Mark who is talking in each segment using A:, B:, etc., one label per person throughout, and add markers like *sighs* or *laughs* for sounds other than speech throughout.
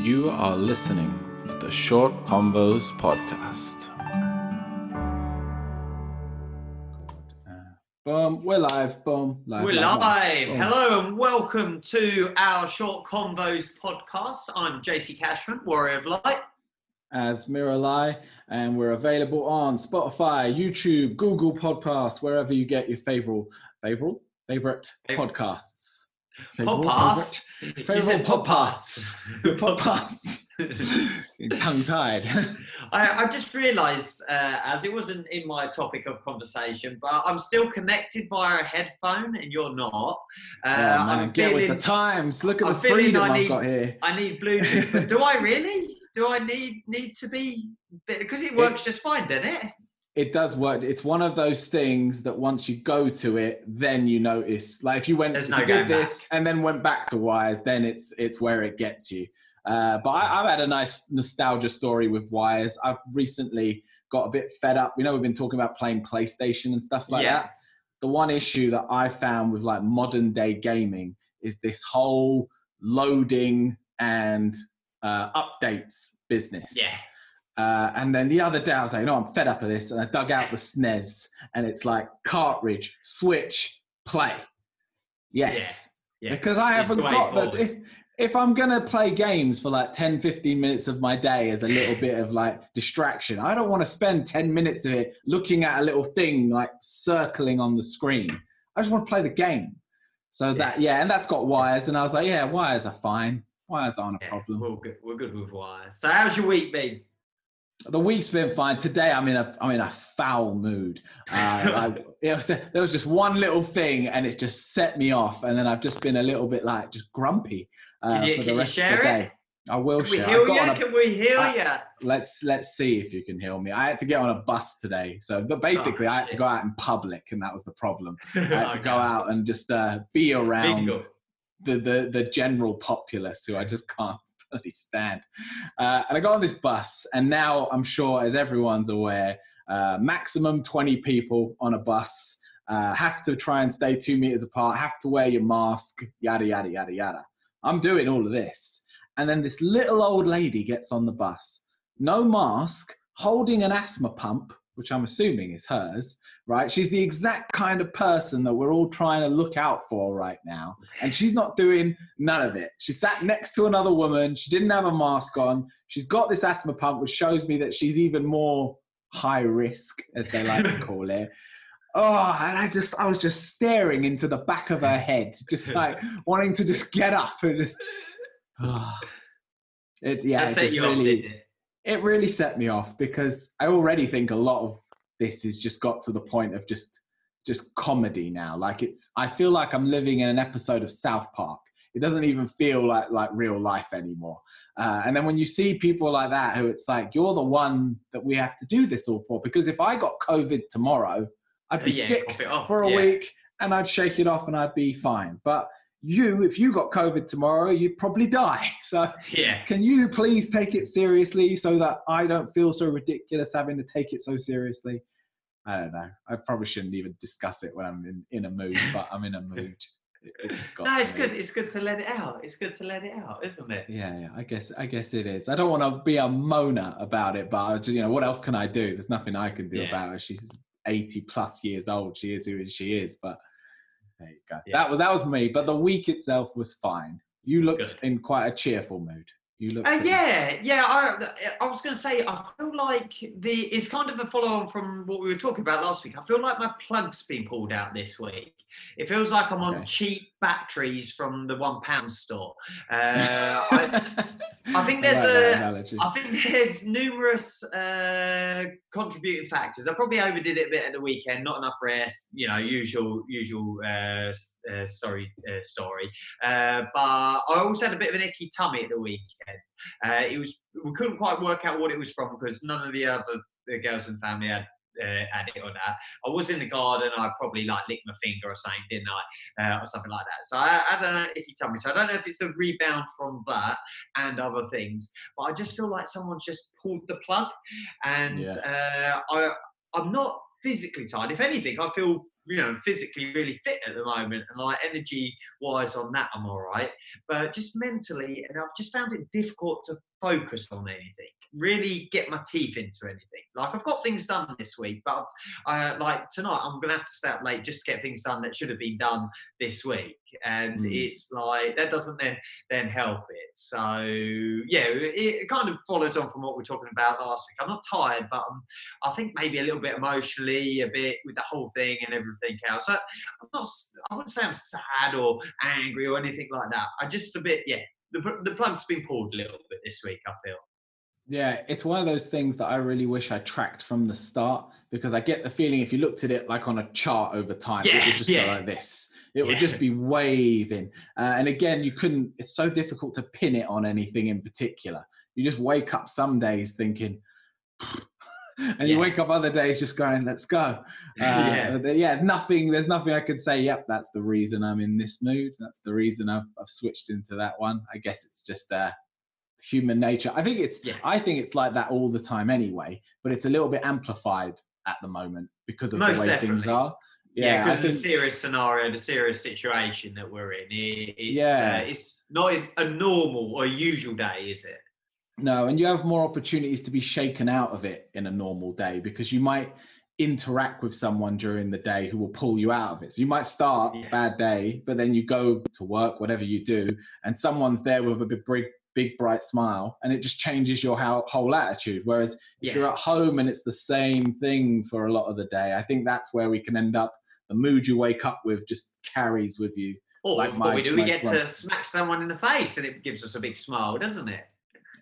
A: You are listening to the Short Convos podcast.
B: Boom, we're live. Boom, live.
C: We're live.
B: Boom.
C: Hello and welcome to our Short Convos podcast. I'm JC Cashman, Warrior of Light.
B: As Mirror Lie, and we're available on Spotify, YouTube, Google Podcasts, wherever you get your favorite, favorite, favorite
C: Fav-
B: podcasts.
C: Podcast. You said
B: podcasts. *laughs* Podcasts. *laughs* Tongue tied. *laughs*
C: I, I just realised, uh, as it wasn't in my topic of conversation, but I'm still connected via a headphone, and you're not. Uh,
B: oh, man,
C: I'm
B: get with
C: feeling,
B: the times. Look at
C: I'm
B: the freedom
C: I
B: I've
C: need-
B: got here.
C: I need Bluetooth, do I really? Do I need need to be? Because it works just fine, doesn't it?
B: It does work. It's one of those things that once you go to it, then you notice. Like if you went,
C: There's
B: if
C: no
B: you did this and then went back to wires, then it's it's where it gets you. Uh, but I, I've had a nice nostalgia story with wires. I've recently got a bit fed up. You know, we've been talking about playing PlayStation and stuff like
C: Yeah.
B: that. The one issue that I found with like modern day gaming is this whole loading and uh, updates business.
C: Yeah.
B: Uh, and then the other day, I was like, no, I'm fed up of this. And I dug out the SNES, and it's like cartridge, switch, play. Yes.
C: Yeah.
B: Because I
C: It's
B: haven't got that. If, if I'm going to play games for like 10, 15 minutes of my day as a little bit of like distraction, I don't want to spend 10 minutes of it looking at a little thing like circling on the screen. I just want to play the game. So that, yeah, and that's got wires. And I was like, yeah, wires are fine. Wires aren't a
C: Yeah,
B: problem.
C: we're good. We're good with wires. So, how's your week been?
B: The week's been fine. Today I'm in a I'm in a foul mood. Uh, *laughs* I, it was, there was just one little thing, and it's just set me off. And then I've just been a little bit like just grumpy uh,
C: Can you-
B: for the rest
C: share
B: of the
C: it?
B: day. I will share.
C: Can we
B: share. I
C: heal
B: got
C: you?
B: a-
C: Can we heal
B: I-
C: you?
B: let's let's see if you can heal me. I had to get on a bus today, so but basically I had to go out in public, and that was the problem. *laughs* I had to go out and just uh, be around
C: Bingo.
B: the, the the general populace who I just can't bloody stand. Uh, and I got on this bus, and now I'm sure, as everyone's aware, uh, maximum 20 people on a bus uh, have to try and stay two meters apart, have to wear your mask, yada yada yada yada. I'm doing all of this, and then this little old lady gets on the bus, no mask, holding an asthma pump. Which I'm assuming is hers, right? She's the exact kind of person that we're all trying to look out for right now and she's not doing none of it. She sat next to another woman. She didn't have a mask on. She's got this asthma pump, which shows me that she's even more high risk, as they like to *laughs* call it. Oh, and I just, I was just staring into the back of her head, just *laughs* like wanting to just get up and just. Oh. *sighs* *sighs* It, yeah,
C: That
B: it
C: set
B: just
C: you off,
B: really,
C: did it?
B: really set me off because I already think a lot of this has just got to the point of just just comedy now. Like it's I feel like I'm living in an episode of South Park. It doesn't even feel like like real life anymore. Uh, and then when you see people like that, who it's like you're the one that we have to do this all for, because if I got COVID tomorrow, I'd be
C: Yeah,
B: sick
C: cough it off,
B: for a
C: yeah.
B: week and I'd shake it off and I'd be fine. But you, if you got COVID tomorrow, you'd probably die. *laughs* So
C: Yeah.
B: can you please take it seriously so that I don't feel so ridiculous having to take it so seriously? I don't know. I probably shouldn't even discuss it when I'm in, in a mood, but I'm in a *laughs* mood. It, it
C: No, it's good. It's good to let it out. It's good to let it out, isn't it?
B: Yeah, yeah. I guess I guess it is. I don't want to be a moaner about it, but just, you know, what else can I do? There's nothing I can do
C: Yeah.
B: about it. She's 80 plus years old. She is who she is. But there you go.
C: Yeah.
B: That was that was me. But the week itself was fine. You look
C: Good.
B: in quite a cheerful mood. You look.
C: Uh, yeah, yeah. I, I was going to say, I feel like the it's kind of a follow on from what we were talking about last week. I feel like my plug's been pulled out this week. It feels like I'm
B: Okay.
C: on cheap batteries from the one pound store. Uh, *laughs* I, I think there's
B: like that
C: a-. I think there's numerous uh, contributing factors. I probably overdid it a bit at the weekend. Not enough rest, you know, usual, usual. Uh, uh, sorry, uh, story. Uh, but I also had a bit of an icky tummy at the weekend. Uh, it was we couldn't quite work out what it was from because none of the other the girls the family had. Uh, had it or that. I was in the garden. I probably like licked my finger or something, didn't I, uh, or something like that. So I, I if you tell me. So I don't know if it's a rebound from that and other things but I just feel like someone's just pulled the plug, and uh, I I'm not physically tired. If anything, I feel you know physically really fit at the moment, and like energy wise on that, I'm all right. But just mentally, and I've just found it difficult to focus on anything really get my teeth into anything. Like I've got things done this week, but uh, like tonight I'm gonna have to stay up late just to get things done that should have been done this week, and mm. it's like that doesn't then then help it. So yeah, it, kind of follows on from what we are talking about last week. I'm not tired, but I'm, I think maybe a little bit emotionally, a bit with the whole thing and everything else. So I'm not. I wouldn't say I'm sad or angry or anything like that. I just a bit yeah. The, the plug's been pulled a little bit this week. I feel.
B: Yeah, it's one of those things that I really wish I tracked from the start because I get the feeling if you looked at it like on a chart over time, yeah, it would just yeah. go like this. It yeah. would just be waving. Uh, and again, you couldn't, it's so difficult to pin it on anything in particular. You just wake up some days thinking, *laughs* and you wake up other days just going, let's go. *laughs* Uh, yeah. yeah, nothing, there's nothing I could say, yep, that's the reason I'm in this mood. That's the reason I've, I've switched into that one. I guess it's just, uh, human nature. I think it's yeah. I think it's like that all the time anyway, but it's a little bit amplified at the moment because of Most the way definitely. things are.
C: Yeah, because yeah, the serious scenario, the serious situation that we're in, it, it's, yeah. Uh, it's not a normal or usual day, is it?
B: No, and you have more opportunities to be shaken out of it in a normal day because you might interact with someone during the day who will pull you out of it. So you might start yeah. bad day, but then you go to work, whatever you do, and someone's there with a big big bright smile and it just changes your whole attitude. Whereas if you're at home and it's the same thing for a lot of the day i think that's where we can end up the mood you wake up with just carries with you
C: or like what my, we do we get to smack someone in the face and it gives us a big smile doesn't it?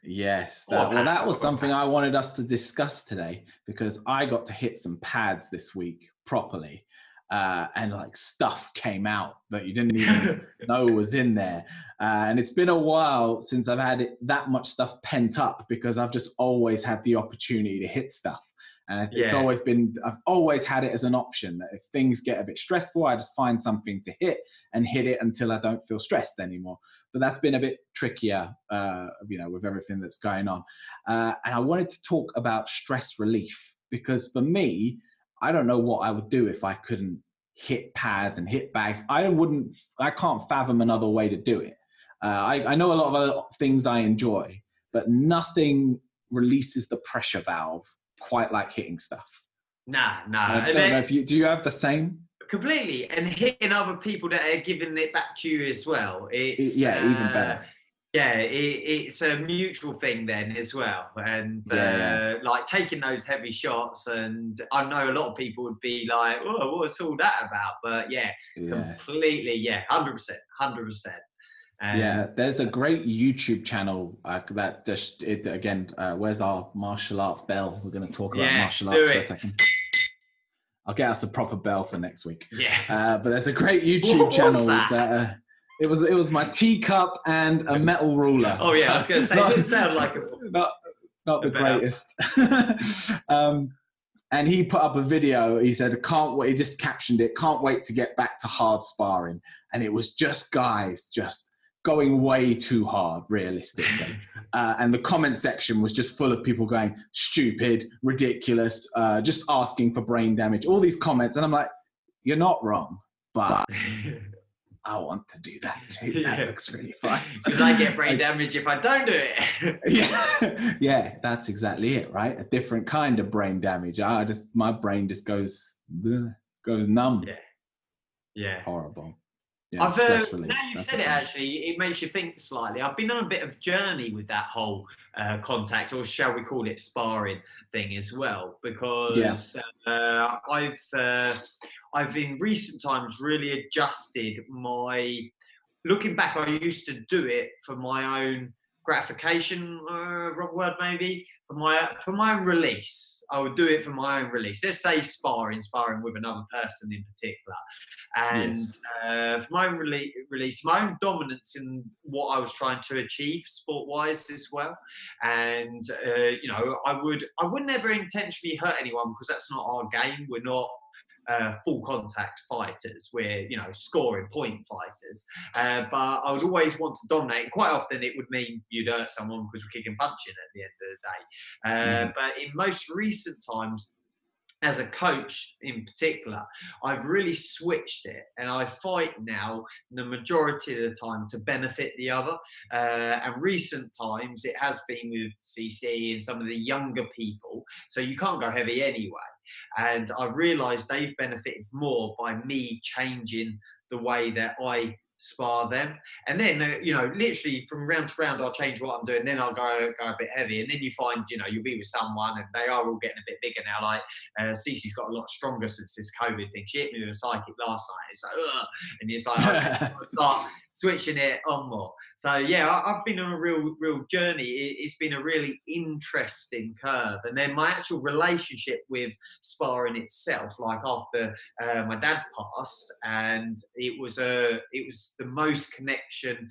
B: Yes, that, well, that was something I wanted us to discuss today because I got to hit some pads this week properly uh, and like stuff came out that you didn't even *laughs* know was in there. Uh, and it's been a while since I've had it, that much stuff pent up because I've just always had the opportunity to hit stuff. And it's yeah. always been, I've always had it as an option that if things get a bit stressful, I just find something to hit and hit it until I don't feel stressed anymore. But that's been a bit trickier, uh, you know, with everything that's going on. Uh, and I wanted to talk about stress relief because for me, I don't know what I would do if I couldn't hit pads and hit bags. I wouldn't, I can't fathom another way to do it. Uh, I, I know a lot of other things I enjoy, but nothing releases the pressure valve quite like hitting stuff.
C: Nah, nah.
B: I don't know if you do. You have the same
C: completely, and hitting other people that are giving it back to you as well. It's
B: yeah, uh, even better
C: yeah, it, it's a mutual thing then as well, and yeah. uh, like taking those heavy shots. And I know a lot of people would be like, "Oh, what's all that about?" But yeah, completely, yeah, hundred percent, hundred percent.
B: Yeah, there's a great YouTube channel uh, that just it again. Uh, where's our martial arts bell? We're going to talk about martial arts for a second. I'll get us a proper bell for next week.
C: Yeah.
B: Uh, but there's a great *laughs* YouTube what channel that, that uh, it was it was my teacup and a metal ruler.
C: Oh yeah, so I was going to say not, it didn't *laughs* sound like a
B: not not the greatest. *laughs* um, and he put up a video. He said, "Can't wait." He just captioned it. Can't wait to get back to hard sparring. And it was just guys just going way too hard, realistically. *laughs* Uh, and the comment section was just full of people going stupid, ridiculous, uh, just asking for brain damage. All these comments, and I'm like, "You're not wrong, but." I want to do that *laughs* too. That yeah. looks really fun.
C: Because I get brain *laughs* damage if I don't do it. *laughs*
B: yeah, yeah, that's exactly it, right? A different kind of brain damage. I just my brain just goes goes numb.
C: Yeah, yeah,
B: horrible.
C: Yeah, I've uh, now you've said it. Actually, it makes you think slightly. I've been on a bit of journey with that whole uh, contact, or shall we call it sparring thing as well, because yeah. uh, I've uh, I've in recent times really adjusted my. Looking back, I used to do it for my own gratification. Uh, wrong word maybe for my for my own release. I would do it for my own release. Let's say sparring, sparring with another person in particular, and yes. uh, for my own rele- release, my own dominance in what I was trying to achieve sport wise as well. And uh, you know, I would I would never intentionally hurt anyone because that's not our game. We're not uh, full contact fighters. We're, you know, scoring point fighters. Uh, but I would always want to dominate. Quite often it would mean you'd hurt someone because we're kicking punching at the end of the day. Uh, mm. But in most recent times, as a coach in particular, I've really switched it and I fight now the majority of the time to benefit the other. Uh, and recent times it has been with CC and some of the younger people. So you can't go heavy anyway. And I've realized they've benefited more by me changing the way that I spar them. And then, uh, you know, literally from round to round, I'll change what I'm doing. Then I'll go go a bit heavy. And then you find, you know, you'll be with someone and they are all getting a bit bigger now. Like uh, Cece's got a lot stronger since this COVID thing. She hit me with a side kick last night. It's like, Ugh! and it's like, *laughs* I start switching it on more. So yeah, I, have been on a real, real journey. It, has been a really interesting curve. And then my actual relationship with sparring itself, like after uh, my dad passed, and it was a, it was the most connection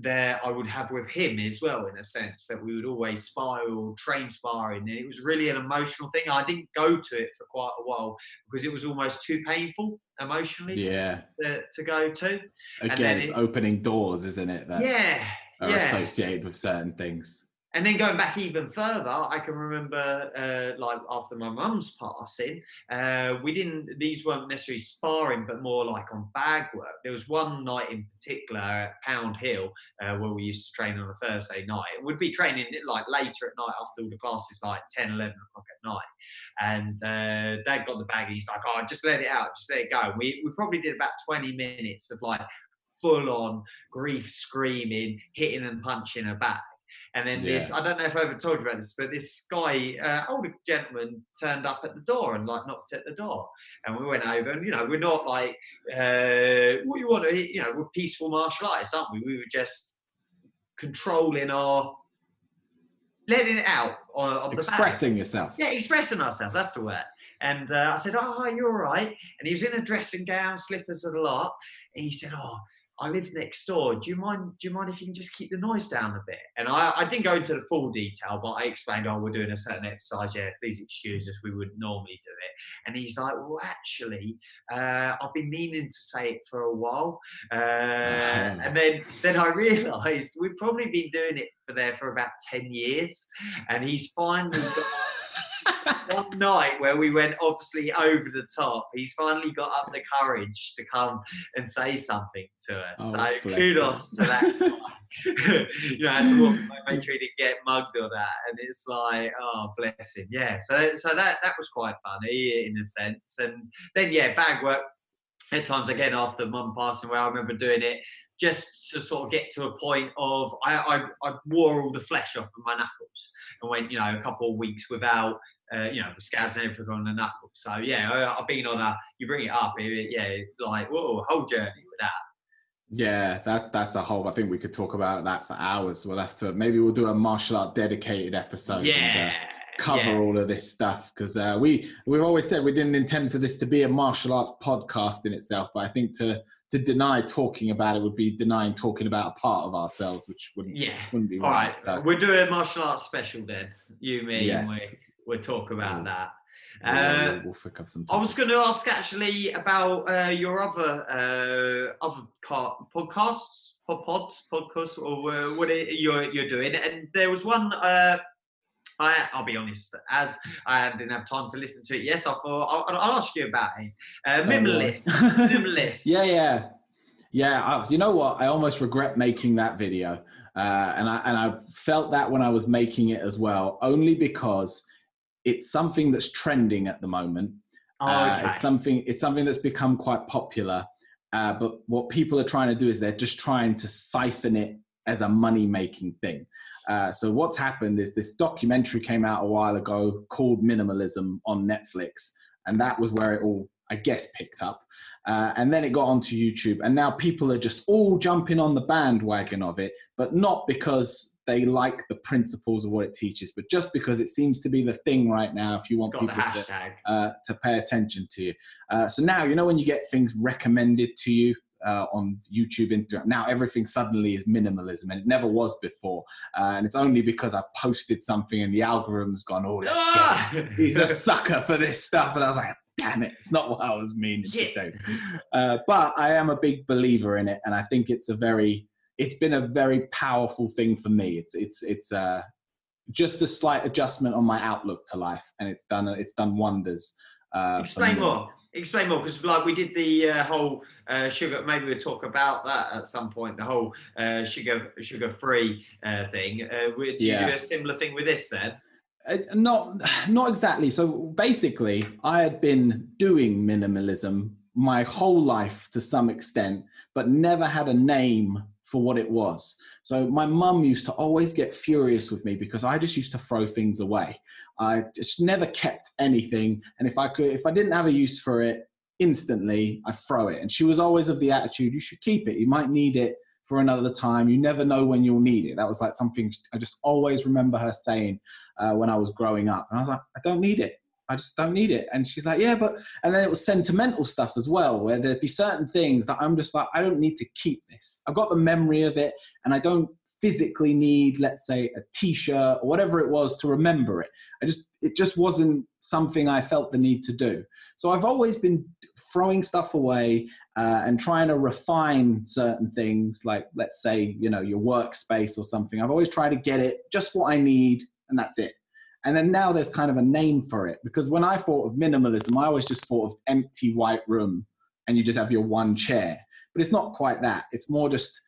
C: there I would have with him as well, in a sense that we would always spar or train sparring, and it was really an emotional thing. I didn't go to it for quite a while because it was almost too painful emotionally.
B: Yeah,
C: to, to go to.
B: Again, it's it, opening doors, isn't it?
C: That yeah,
B: are
C: yeah.
B: associated with certain things
C: and then going back even further, I can remember uh, like after my mum's passing, uh, we didn't. These weren't necessarily sparring, but more like on bag work. There was one night in particular at Pound Hill uh, where we used to train on a Thursday night. We'd be training like later at night after all the classes, like 10, 11 o'clock at night. And uh, Dad got the bag. And he's like, "Oh, just let it out, just let it go." We we probably did about 20 minutes of like full on grief screaming, hitting and punching a bag. And then this, I don't know if I ever told you about this, but this guy, uh, older gentleman, turned up at the door and like knocked at the door. And we went over, and you know, we're not like, uh, what you want to, you know, we're peaceful martial artists, aren't we? We were just controlling our, letting it out on, on
B: expressing yourself.
C: Yeah, expressing ourselves. That's the word. And uh, I said, "Oh, you're all right." And he was in a dressing gown, slippers, and a lot. And he said, "Oh, I live next door. Do you mind? Do you mind if you can just keep the noise down a bit? And I, I didn't go into the full detail, but I explained, oh, we're doing a certain exercise. Yeah, please excuse us. We would normally do it. And he's like, well, actually, uh, I've been meaning to say it for a while. Uh, and then, *laughs* then I realised we've probably been doing it for there for about ten years, and he's finally got one night where we went obviously over the top, he's finally got up the courage to come and say something to us. Oh, so kudos him. to that. *laughs* *laughs* you know, I had to walk my make sure he didn't get mugged or that, and it's like, oh, bless him. Yeah. So, so that that was quite funny in a sense, and then yeah, bag work. At times again after mum passing away, I remember doing it just to sort of get to a point of I, I, I, wore all the flesh off of my knuckles and went you know a couple of weeks without uh, you know, scabs and everything on the knuckles. So yeah, I, have been on a. You bring it up, it, yeah, like whoa, whole journey with that.
B: Yeah, that that's a whole. I think we could talk about that for hours. We'll have to maybe we'll do a martial art dedicated episode.
C: Yeah. And, uh,
B: cover
C: yeah.
B: all of this stuff because uh, we we've always said we didn't intend for this to be a martial arts podcast in itself, but I think to to deny talking about it would be denying talking about a part of ourselves, which wouldn't
C: yeah
B: wouldn't be
C: right.
B: All right,
C: so. we're doing a martial arts special then. You, me, yes. and we we'll talk about that. Uh, we'll, I was going to ask actually about uh, your other uh, other car- podcasts, pod pods, podcasts, or uh, what you're you're doing. And there was one. Uh, I, I'll be honest, as I didn't have time to listen to it. Yes, I thought I'll, I'll ask you about it. Uh, Minimalist, oh, Minimalist. *laughs*
B: Yeah, yeah, yeah. I, you know what? I almost regret making that video, uh, and I and I felt that when I was making it as well, only because it's something that's trending at the moment.
C: Oh, okay.
B: uh, it's something it's something that's become quite popular. Uh, but what people are trying to do is they're just trying to siphon it as a money making thing. Uh, so what's happened is this documentary came out a while ago called Minimalism on Netflix, and that was where it all, I guess, picked up. Uh, and then it got onto YouTube, and now people are just all jumping on the bandwagon of it, but not because they like the principles of what it teaches, but just because it seems to be the thing right now, if you want
C: Got
B: people to uh, to pay attention to you. Uh, so now you know when you get things recommended to you uh, on YouTube, Instagram. Now everything suddenly is minimalism, and it never was before. Uh, and it's only because I've posted something and the algorithm's gone, "Oh, ah! *laughs* he's a sucker for this stuff," and I was like. Damn it! It's not what I was meaning yeah. to do. Uh, but I am a big believer in it, and I think it's a very it's been a very powerful thing for me. It's it's it's uh, just a slight adjustment on my outlook to life, and it's done it's done wonders. Uh,
C: Explain more. Explain more, because like we did the uh, whole uh, sugar. Maybe we'll talk about that at some point. The whole uh, sugar sugar free uh, thing. Uh, do you do a similar thing with this then?
B: Not not exactly so basically i had been doing minimalism my whole life to some extent but never had a name for what it was. So my mum used to always get furious with me because i just used to throw things away. I just never kept anything and if i could if i didn't have a use for it instantly i throw it. And she was always of the attitude you should keep it. You might need it for another time. You never know when you'll need it. That was like something i just always remember her saying uh, when I was growing up. And I was like, I don't need it. I just don't need it. And she's like, yeah, but, and then it was sentimental stuff as well, where there'd be certain things that I'm just like, I don't need to keep this. I've got the memory of it and I don't physically need, let's say, a t shirt or whatever it was to remember it. I just, it just wasn't something I felt the need to do. So I've always been throwing stuff away uh, and trying to refine certain things, like let's say, you know, your workspace or something. I've always tried to get it just what I need and that's it. And then now there's kind of a name for it because when I thought of minimalism, I always just thought of empty white room and you just have your one chair. But it's not quite that. It's more just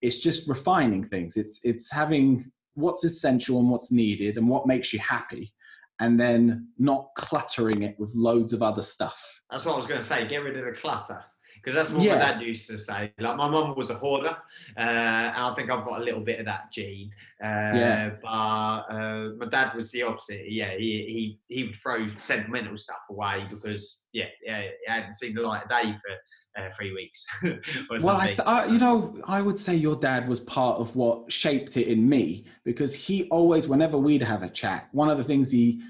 B: it's just refining things. It's it's having what's essential and what's needed and what makes you happy and then not cluttering it with loads of other stuff.
C: That's what I was going to say. Get rid of the clutter. Because that's what
B: Yeah.
C: my dad used to say. Like my mum was a hoarder, uh, and I think I've got a little bit of that gene. Uh,
B: Yeah.
C: But uh, my dad was the opposite. Yeah, he, he he would throw sentimental stuff away because yeah, yeah, he hadn't seen the light of day for uh, three weeks. *laughs*
B: Well, I, I- you know, I would say your dad was part of what shaped it in me because he always, whenever we'd have a chat, one of the things he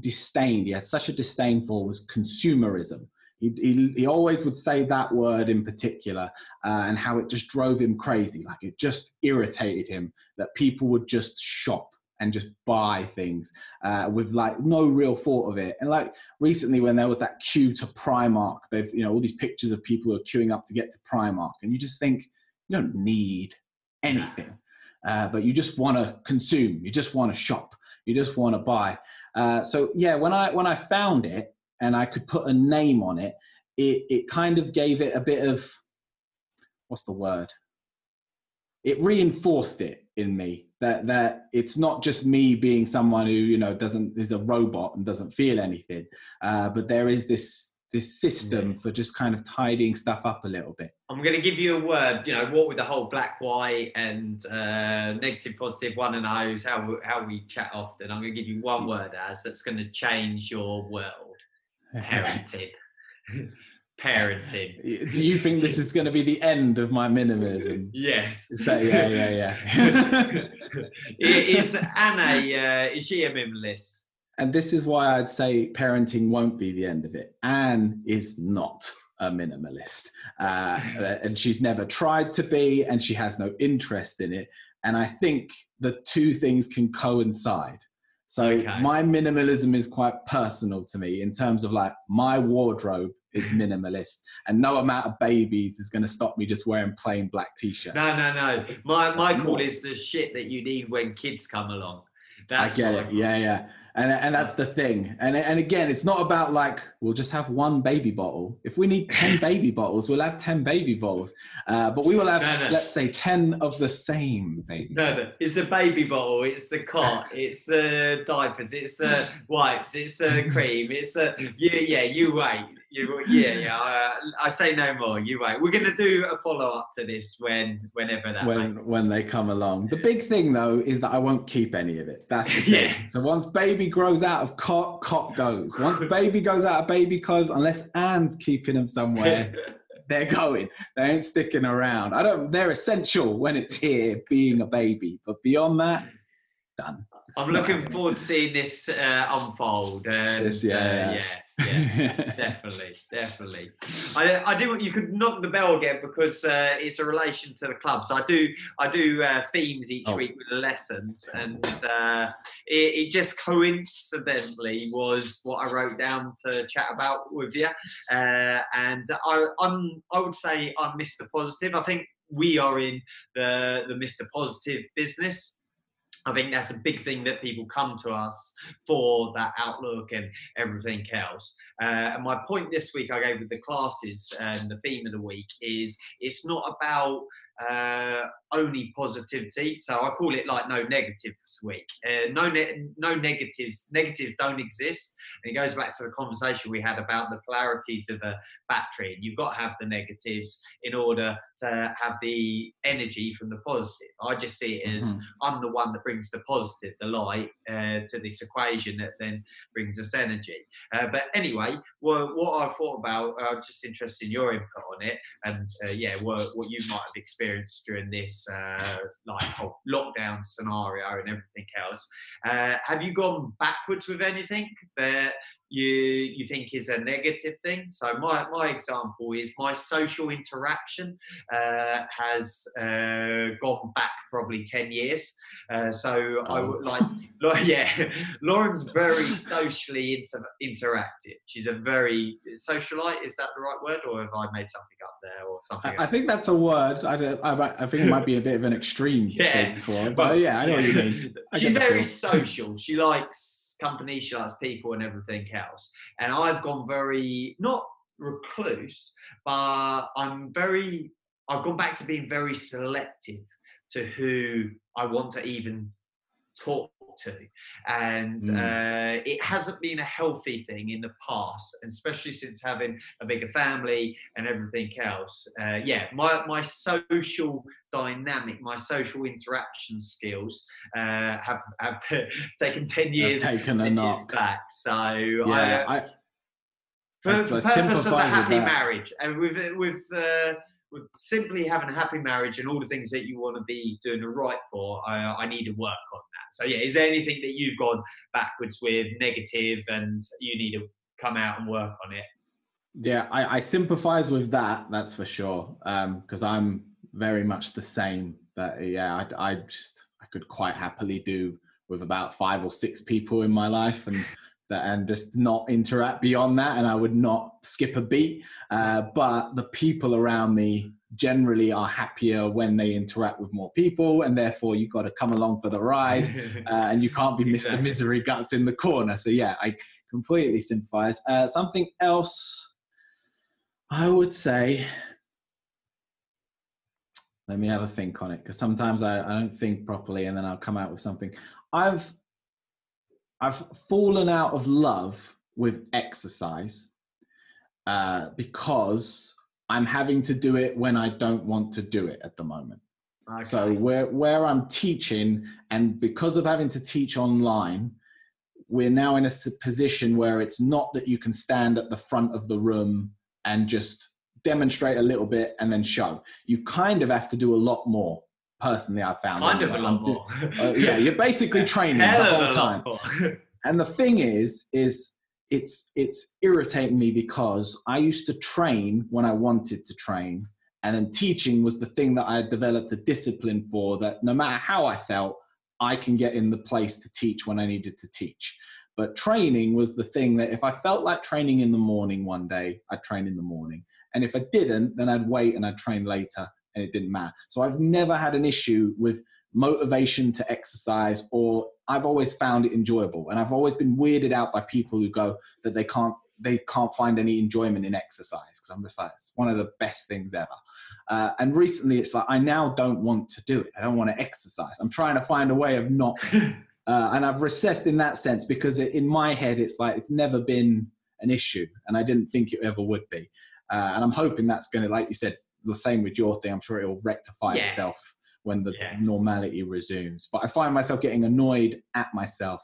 B: disdained, he had such a disdain for, was consumerism. He, he, he always would say that word in particular uh, and how it just drove him crazy. Like it just irritated him that people would just shop and just buy things uh, with like no real thought of it. And like recently when there was that queue to Primark, they've, you know, all these pictures of people who are queuing up to get to Primark and you just think you don't need anything, uh, but you just want to consume, you just want to shop, you just want to buy. Uh, so yeah, when I, when I found it and I could put a name on it, it, it kind of gave it a bit of, what's the word? It reinforced it in me that that it's not just me being someone who you know doesn't is a robot and doesn't feel anything, uh, but there is this this system
C: Yeah.
B: for just kind of tidying stuff up a little bit.
C: I'm going to give you a word. You know, what with the whole black, white, and uh, negative, positive, one and O's, how how we chat often. I'm going to give you one word as that's going to change your world. Parenting. *laughs* Parenting.
B: Do you think this is going to be the end of my minimalism?
C: Yes.
B: That- yeah, yeah, yeah. *laughs*
C: is Anna? Uh, is she a minimalist?
B: and this is why I'd say parenting won't be the end of it. Anne is not a minimalist, uh, *laughs* and she's never tried to be, and she has no interest in it. And I think the two things can coincide. So
C: Okay.
B: my minimalism is quite personal to me in terms of like my wardrobe is minimalist, and no amount of babies is going to stop me just wearing plain black t-shirts.
C: No, no, no. My my call is the shit that you need when kids come along. That's
B: I get it. Yeah, yeah. And and that's the thing. And and again, it's not about like we'll just have one baby bottle. If we need ten *laughs* baby bottles, we'll have ten baby bottles. Uh, but we will have,
C: No, no.
B: let's say, ten of the same baby.
C: No, no, it's the baby bottle, it's the cot, *laughs* it's the diapers, it's the wipes, it's the cream, it's the yeah, yeah. You wait, you yeah, yeah. Uh, I say no more. You wait. We're gonna do a follow up to this when whenever that.
B: When when they come along. The big thing though is that I won't keep any of it. That's the *laughs* thing.
C: Yeah.
B: So once baby grows out of cot, cot goes. Once baby goes out of baby clothes, unless Anne's keeping them somewhere, *laughs* they're going. They ain't sticking around. I don't. They're essential when it's here, being a baby. But beyond that, done.
C: I'm looking forward to seeing this uh, unfold. And,
B: This, yeah,
C: uh,
B: yeah.
C: yeah, *laughs* definitely, definitely. I, I do. You could knock the bell again because uh, it's a relation to the clubs. I do. I do uh, themes each
B: Oh.
C: week with the lessons, and uh, it, it just coincidentally was what I wrote down to chat about with you. Uh, and I, I'm. I would say I'm Mr. Positive. I think we are in the the Mr. Positive business. I think that's a big thing that people come to us for that outlook and everything else. Uh, and my point this week I gave with the classes and the theme of the week is it's not about uh, only positivity. So I call it like no negatives week. Uh, no, ne- no negatives. Negatives don't exist. And it goes back to the conversation we had about the polarities of a battery. You've got to have the negatives in order to have the energy from the positive. I just see it as mm-hmm. I'm the one that brings the positive, the light, uh, to this equation that then brings us energy. Uh, but anyway, well, what I thought about, I'm uh, just interested in your input on it, and uh, yeah, what, what you might have experienced during this uh, like whole lockdown scenario and everything else. Uh, have you gone backwards with anything that you you think is a negative thing. So my, my example is my social interaction uh, has uh, gone back probably ten years. Uh, so oh. I would like, *laughs* like yeah, *laughs* Lauren's very socially inter- interactive. She's a very socialite. Is that the right word, or have I made something up there, or something?
B: I, I think that's a word. I, don't, I, I, think it might be a bit of an extreme *laughs* yeah. for it, but, but yeah, I know yeah. what you mean. I
C: She's very social. She likes company, likes people and everything else. And I've gone very, not recluse, but I'm very, I've gone back to being very selective to who I want to even talk to. And mm. uh, it hasn't been a healthy thing in the past, especially since having a bigger family and everything else. Uh, yeah, my, my social dynamic, my social interaction skills uh, have, have *laughs* taken 10 years,
B: taken a knock
C: back. So yeah, I, I for, for purpose of a happy marriage and with with uh, with simply having a happy marriage and all the things that you want to be doing the right for, I, I need to work on that. So yeah, is there anything that you've gone backwards with, negative, and you need to come out and work on it?
B: Yeah, I, I sympathise with that. That's for sure. Because um, I'm very much the same. That yeah, I, I just I could quite happily do with about five or six people in my life, and and just not interact beyond that and i would not skip a beat. Uh, but the people around me generally are happier when they interact with more people and therefore you've got to come along for the ride *laughs* uh, and you can't be exactly. mr misery guts in the corner. So yeah i completely sympathize. Uh, something else i would say let me have a think on it because sometimes I, I don't think properly and then i'll come out with something. I've I've fallen out of love with exercise uh, because I'm having to do it when I don't want to do it at the moment. Okay. So where where I'm teaching, and because of having to teach online, we're now in a position where it's not that you can stand at the front of the room and just demonstrate a little bit and then show. You kind of have to do a lot more personally i found
C: kind of a lot more.
B: Uh, *laughs* yeah you're basically *laughs* training the whole time. *laughs* and the thing is is it's it's irritating me because i used to train when i wanted to train and then teaching was the thing that i had developed a discipline for that no matter how i felt i can get in the place to teach when i needed to teach. But training was the thing that if i felt like training in the morning one day i'd train in the morning. And if i didn't then i'd wait and i'd train later and it didn't matter. So I've never had an issue with motivation to exercise or I've always found it enjoyable. And I've always been weirded out by people who go that they can't they can't find any enjoyment in exercise because I'm just like it's one of the best things ever. Uh, and recently, it's like I now don't want to do it. I don't want to exercise. I'm trying to find a way of not. *laughs* Uh, and I've recessed in that sense because it, in my head, it's like it's never been an issue, and I didn't think it ever would be. Uh, and I'm hoping that's going to, like you said, the same with your thing. I'm sure it'll rectify yeah. itself when the yeah. normality resumes. But I find myself getting annoyed at myself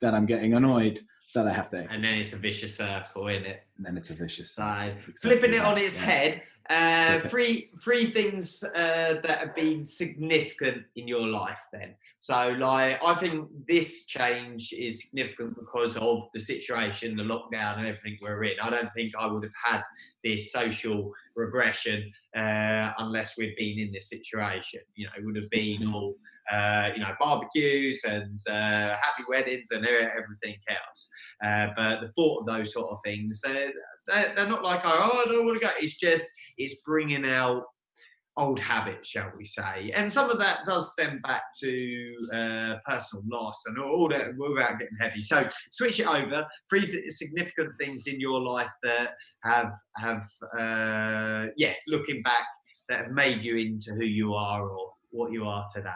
B: that I'm getting annoyed that I have to.
C: Exercise. And then it's a vicious circle, isn't it?
B: And then it's a vicious
C: circle. So exactly flipping it on its yeah. head, uh, *laughs* three three things uh, that have been significant in your life. Then, so like I think this change is significant because of the situation, the lockdown, and everything we're in. I don't think I would have had this social regression uh, unless we'd been in this situation. You know, it would have been mm-hmm. all uh, you know barbecues and uh, happy weddings and everything else. Uh, but the thought of those sort of things, they're, they're, they're not like oh I don't want to go. It's just it's bringing out old habits, shall we say. And some of that does stem back to uh, personal loss and all that without getting heavy. So switch it over. Three significant things in your life that have have uh, yeah, looking back, that have made you into who you are or what you are today.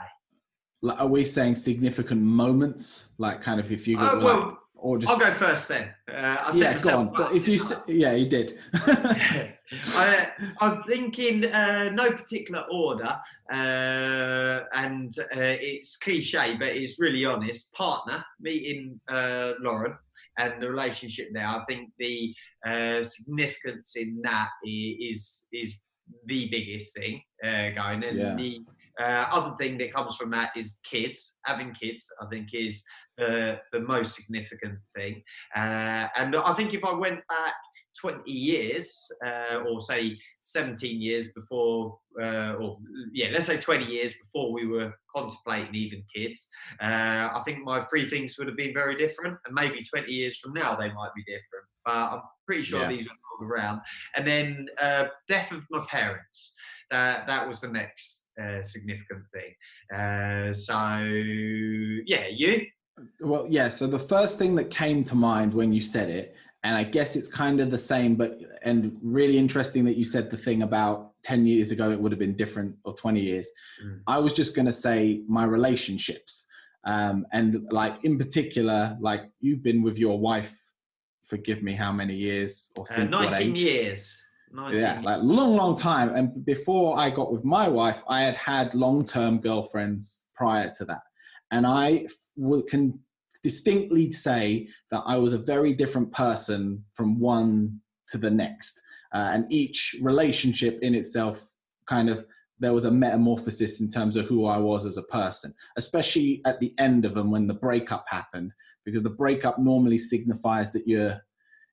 B: Like, are we saying significant moments? Like, kind of if you
C: uh, well,
B: or just
C: I'll go first then. Uh,
B: yeah, go on. But if you, yeah, you did. *laughs*
C: I, am thinking uh, no particular order, uh, and uh, it's cliche, but it's really honest. Partner meeting uh, Lauren and the relationship there. I think the uh, significance in that is is the biggest thing uh, going, and yeah. the uh, other thing that comes from that is kids. Having kids, I think, is the, the most significant thing. Uh, and I think if I went back 20 years, uh, or say 17 years before, uh, or yeah, let's say 20 years before we were contemplating even kids, uh, I think my three things would have been very different. And maybe 20 years from now, they might be different. But I'm pretty sure yeah. these are around. And then uh, death of my parents. That that was the next uh, significant thing. Uh, so yeah, you.
B: Well, yeah. So the first thing that came to mind when you said it, and I guess it's kind of the same, but and really interesting that you said the thing about ten years ago it would have been different or twenty years. Mm. I was just going to say my relationships, um, and like in particular, like you've been with your wife. Forgive me, how many years or uh, since
C: uh, nineteen years?
B: Yeah, like long, long time. And before I got with my wife, I had had long-term girlfriends prior to that, and I can distinctly say that I was a very different person from one to the next, uh, and each relationship in itself kind of there was a metamorphosis in terms of who I was as a person, especially at the end of them when the breakup happened, because the breakup normally signifies that you're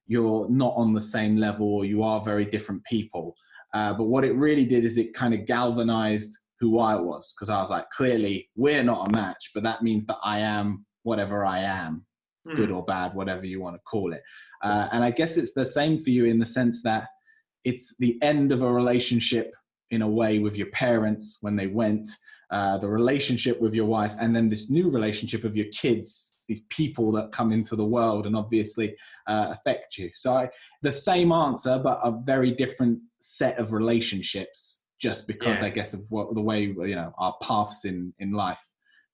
B: you're not on the same level or you are very different people. Uh, but what it really did is it kind of galvanized who I was because I was like, clearly we're not a match, but that means that I am whatever I am, mm. good or bad, whatever you want to call it. Uh, and I guess it's the same for you in the sense that it's the end of a relationship in a way with your parents when they went, uh, the relationship with your wife, and then this new relationship of your kids these people that come into the world and obviously uh, affect you. So I, the same answer, but a very different set of relationships, just because yeah. I guess of what the way you know our paths in in life.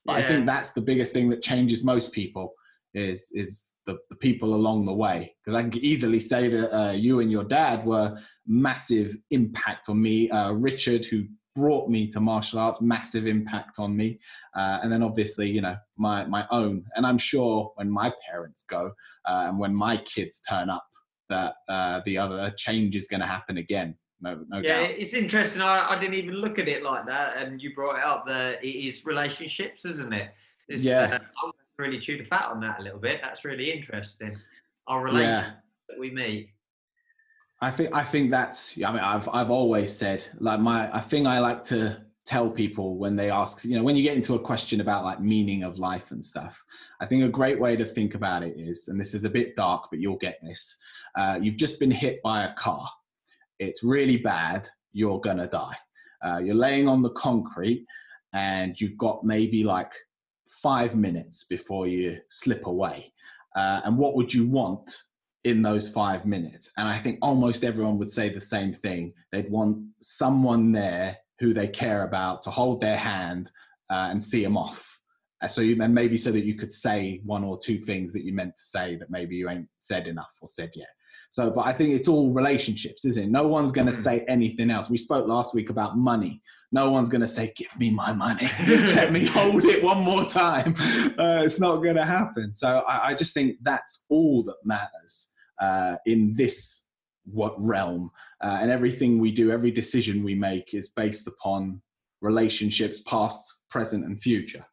B: But yeah. I think that's the biggest thing that changes most people is is the, the people along the way because i can easily say that uh, you and your dad were massive impact on me uh, richard who brought me to martial arts, massive impact on me. Uh, and then obviously, you know, my, my own. And I'm sure when my parents go uh, and when my kids turn up, that uh, the other change is going to happen again. No, no
C: yeah,
B: doubt.
C: it's interesting. I, I, didn't even look at it like that. And you brought it up that it is relationships, isn't it? It's,
B: yeah.
C: Uh, I'm really chew the fat on that a little bit. That's really interesting. Our relationship yeah. that we meet.
B: I think I think that's. I mean, I've I've always said like my. I think I like to tell people when they ask. You know, when you get into a question about like meaning of life and stuff. I think a great way to think about it is, and this is a bit dark, but you'll get this. Uh, you've just been hit by a car. It's really bad. You're gonna die. Uh, you're laying on the concrete, and you've got maybe like five minutes before you slip away. Uh, and what would you want in those five minutes. And I think almost everyone would say the same thing. They'd want someone there who they care about to hold their hand uh, and see them off. Uh, so you, and maybe so that you could say one or two things that you meant to say that maybe you ain't said enough or said yet. So, but I think it's all relationships, isn't it? No one's going to hmm. say anything else. We spoke last week about money. No one's going to say, "Give me my money, *laughs* *laughs* let me hold it one more time." *laughs* Uh, it's not going to happen. So, I, I, just think that's all that matters uh, in this what realm, uh, and everything we do, every decision we make, is based upon relationships, past, present, and future.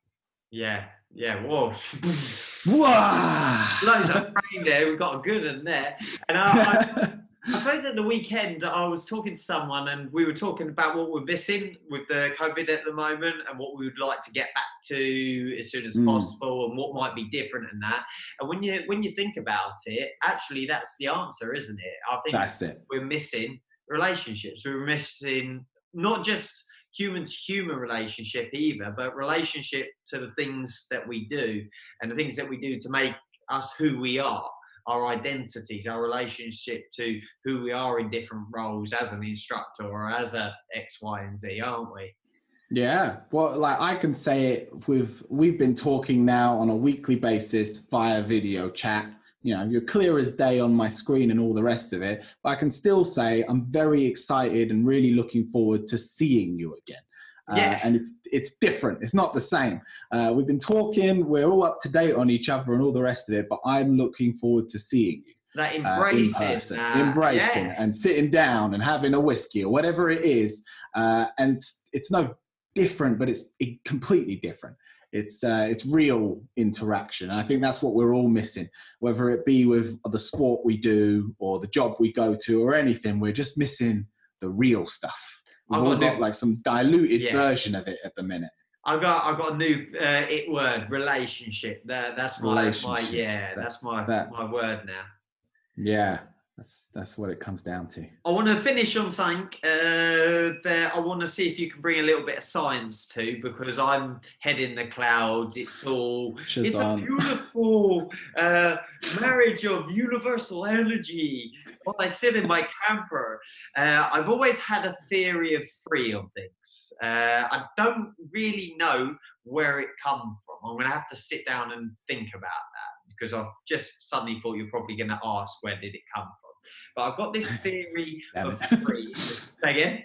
C: Yeah, yeah, whoa. *laughs*
B: Whoa!
C: Loads of brain there. We've got a good one there. And I, I, *laughs* I, suppose at the weekend, I was talking to someone and we were talking about what we're missing with the COVID at the moment and what we would like to get back to as soon as mm. possible and what might be different in that. And when you when you think about it, actually, that's the answer, isn't it? I think
B: that's it.
C: we're missing relationships. We're missing not just human to human relationship either, but relationship to the things that we do and the things that we do to make us who we are, our identities, our relationship to who we are in different roles as an instructor or as a X, Y, and Z, aren't we?
B: Yeah, well, like I can say it with we've been talking now on a weekly basis via video chat. You know, you're clear as day on my screen and all the rest of it. But I can still say I'm very excited and really looking forward to seeing you again. Uh,
C: Yeah.
B: and it's it's different. It's not the same. Uh, we've been talking. We're all up to date on each other and all the rest of it. But I'm looking forward to seeing you
C: That
B: uh, in
C: embracing,
B: person,
C: that,
B: embracing,
C: yeah.
B: and sitting down and having a whiskey or whatever it is. Uh, and it's it's no different, but it's it, completely different. It's uh, it's real interaction. And I think that's what we're all missing, whether it be with the sport we do or the job we go to or anything. We're just missing the real stuff. We've all got like some diluted
C: Yeah.
B: version of it at the minute.
C: I got I got a new uh, it word relationship. That that's my, my yeah
B: that-
C: that's my
B: that-
C: my word now.
B: Yeah, that's that's what it comes down to.
C: I want to finish on something uh, that I want to see if you can bring a little bit of science to because I'm head in the clouds. It's all it's a beautiful uh, marriage of universal energy. While I sit in my camper, uh, I've always had a theory of free on things. Uh, I don't really know where it come from. I'm going to have to sit down and think about that because I've just suddenly thought you're probably going to ask where did it come from. But I've got this *laughs* theory of
B: it.
C: free. Say again.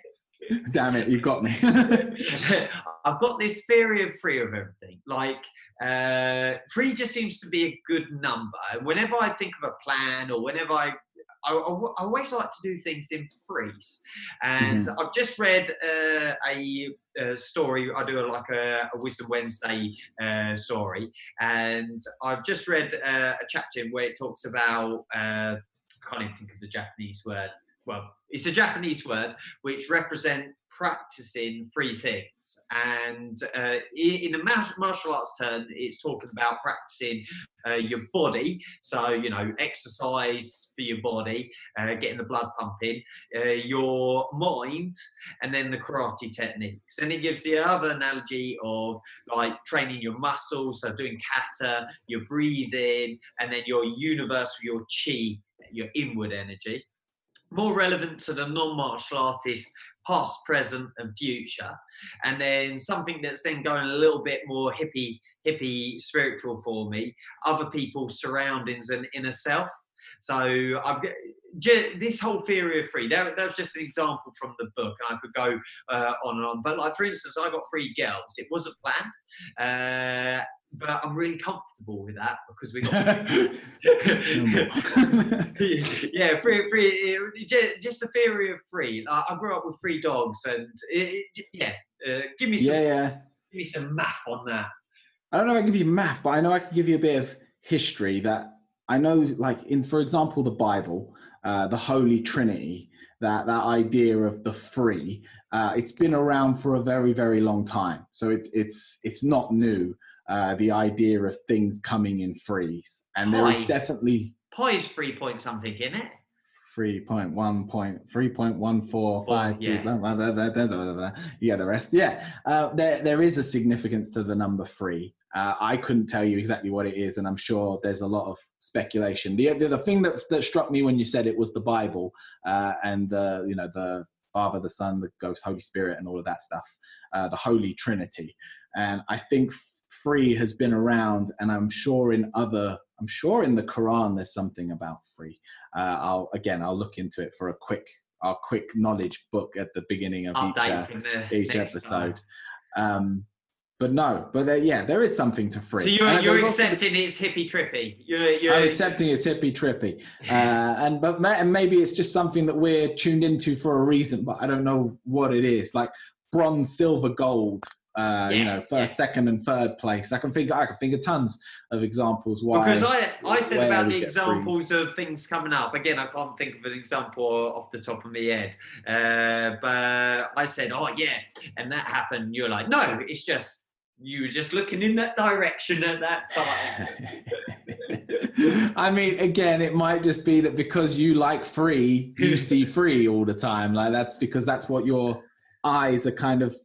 B: Damn it, you've got me. *laughs*
C: I've got this theory of three of everything. Like uh, three just seems to be a good number. Whenever I think of a plan or whenever I, I always like to do things in threes, and I've just read uh, a, a story. I do a, like a, a Wisdom Wednesday uh, story, and I've just read uh, a chapter where it talks about. Can't even think of the Japanese word. Well, it's a Japanese word which represent practicing three things. And uh, in a martial arts term, it's talking about practicing uh, your body. So, you know, exercise for your body, uh, getting the blood pumping, uh, your mind, and then the karate techniques. And it gives the other analogy of like training your muscles, so doing kata, your breathing, and then your universal, your chi, your inward energy. More relevant to the non martial artist, past, present, and future. And then something that's then going a little bit more hippie, hippie spiritual for me, other people's surroundings and inner self. So I've got this whole theory of free. That, that was just an example from the book, and I could go uh, on and on. But like for instance, I got three girls. It wasn't planned, uh, but I'm really comfortable with that because we got *laughs* *laughs* yeah, free, free, just a theory of free. I, I grew up with three dogs, and it, it- yeah, uh, give me some,
B: yeah, yeah.
C: give me some math on that.
B: I don't know if I can give you math, but I know I can give you a bit of history that I know, like in, for example, the Bible, uh, the Holy Trinity, that that idea of the free, uh, it's been around for a very, very long time. So it's it's it's not new. Uh, the idea of things coming in threes, and there is definitely
C: Pi is three point something in it.
B: Three point one point three point one four five two.
C: yeah.
B: Yeah, the rest. Yeah, uh, there there is a significance to the number three. Uh, I couldn't tell you exactly what it is, and I'm sure there's a lot of speculation. The the, the thing that that struck me when you said it was the Bible uh, and the you know the Father, the Son, the Ghost, Holy Spirit, and all of that stuff. Uh, the Holy Trinity, and I think free has been around, and I'm sure in other. I'm sure in the Quran there's something about free. Uh, I'll again, I'll look into it for a quick, our quick knowledge book at the beginning of each,
C: Update
B: uh, each episode. Um, but no, but there, yeah, there is something to free.
C: So you're, you're
B: there's also-
C: accepting it's hippie trippy. You're, you're
B: I'm accepting it's hippie trippy, *laughs* uh, and but ma- and maybe it's just something that we're tuned into for a reason, but I don't know what it is. Like bronze, silver, gold. Uh, you know, first,
C: yeah.
B: second, and third place. I can think. I can think of tons of examples why.
C: Because I, I said about the examples
B: freeze.
C: of things coming up. Again, I can't think of an example off the top of my head. Uh, but I said, oh, yeah. And that happened. You're like, no, it's just, you were just looking in that direction at that time. *laughs* *laughs*
B: I mean, again, it might just be that because you like free, you *laughs* see free all the time. Like that's because that's what your eyes are kind of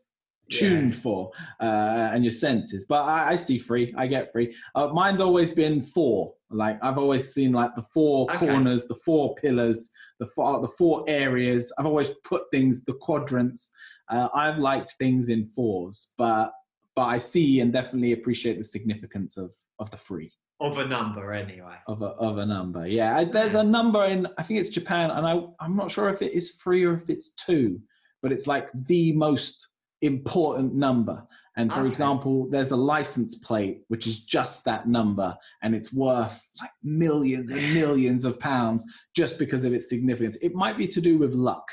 B: tuned
C: Yeah.
B: for uh, and your senses. But I, I see three. I get three. Uh, mine's always been four. Like I've always seen like the four
C: Okay.
B: corners, the four pillars, the four the four areas. I've always put things the quadrants. Uh, I've liked things in fours, but but I see and definitely appreciate the significance of of the three
C: Of a number, anyway.
B: of a of a number. Yeah, there's a number in I think it's Japan, and I I'm not sure if it is three or if it's two, but it's like the most important number. And for
C: Okay.
B: example, there's a license plate which is just that number, and it's worth like millions and millions of pounds just because of its significance. It might be to do with luck,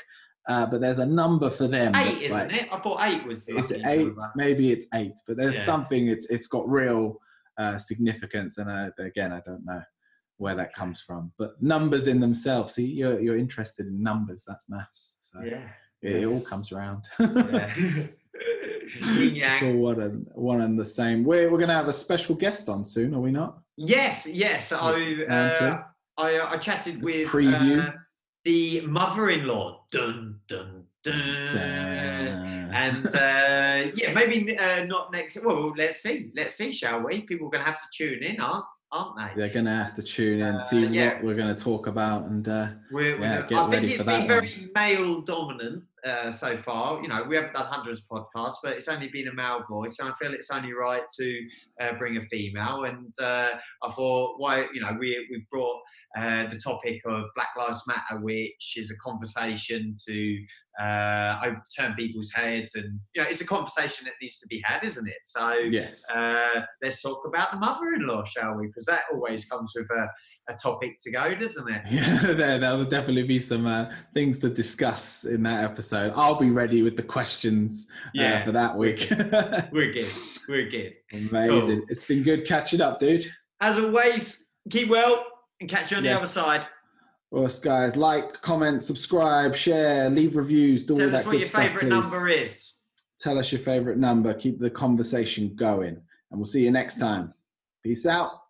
B: uh, but there's a number for them.
C: Eight, isn't
B: like-
C: it? I thought eight was the
B: Is it eight?
C: number.
B: Maybe it's eight, but there's
C: Yeah.
B: something. It's it's got real uh, significance, and uh, again, I don't know where that comes from. But numbers in themselves. See, you're you're interested in numbers. That's maths. So
C: Yeah.
B: It, it all comes around. *laughs*
C: yeah. *laughs*
B: It's all one and one and the same. We're we're gonna have a special guest on soon, are we not?
C: Yes, yes. I, uh, I, I chatted with
B: preview.
C: uh, the mother-in-law. Dun dun dun.
B: Dun.
C: And uh, yeah, maybe uh, not next. Well, let's see. Let's see, shall we? People are going to have to tune in, aren't aren't they?
B: They're gonna have to tune in,
C: Uh,
B: see
C: yeah.
B: what we're gonna talk about, and uh,
C: We're,
B: Yeah,
C: we're,
B: get
C: I think
B: ready
C: it's
B: for
C: been very male dominant uh, so far. You know, we haven't done hundreds of podcasts, but it's only been a male voice, and I feel it's only right to uh, bring a female. And uh, I thought, why, you know, we we brought uh, the topic of Black Lives Matter, which is a conversation to uh, I turn people's heads, and you know, it's a conversation that needs to be had, isn't it? So.
B: yes,
C: Uh, let's talk about the mother-in-law, shall we? Because that always comes with a, a topic to go, doesn't it?
B: Yeah, *laughs* there there'll definitely be some uh, things to discuss in that episode. I'll be ready with the questions uh, for that week.
C: we're good. We're good.
B: Amazing.
C: Cool.
B: It's been good catching up, dude.
C: As always, keep well and catch you on the other side.
B: Well, guys, like, comment, subscribe, share, leave reviews, do all
C: Tell
B: that
C: us what
B: good
C: your
B: stuff,
C: favourite number is.
B: Tell us your favorite number. Keep the conversation going, and we'll see you next time. Peace out.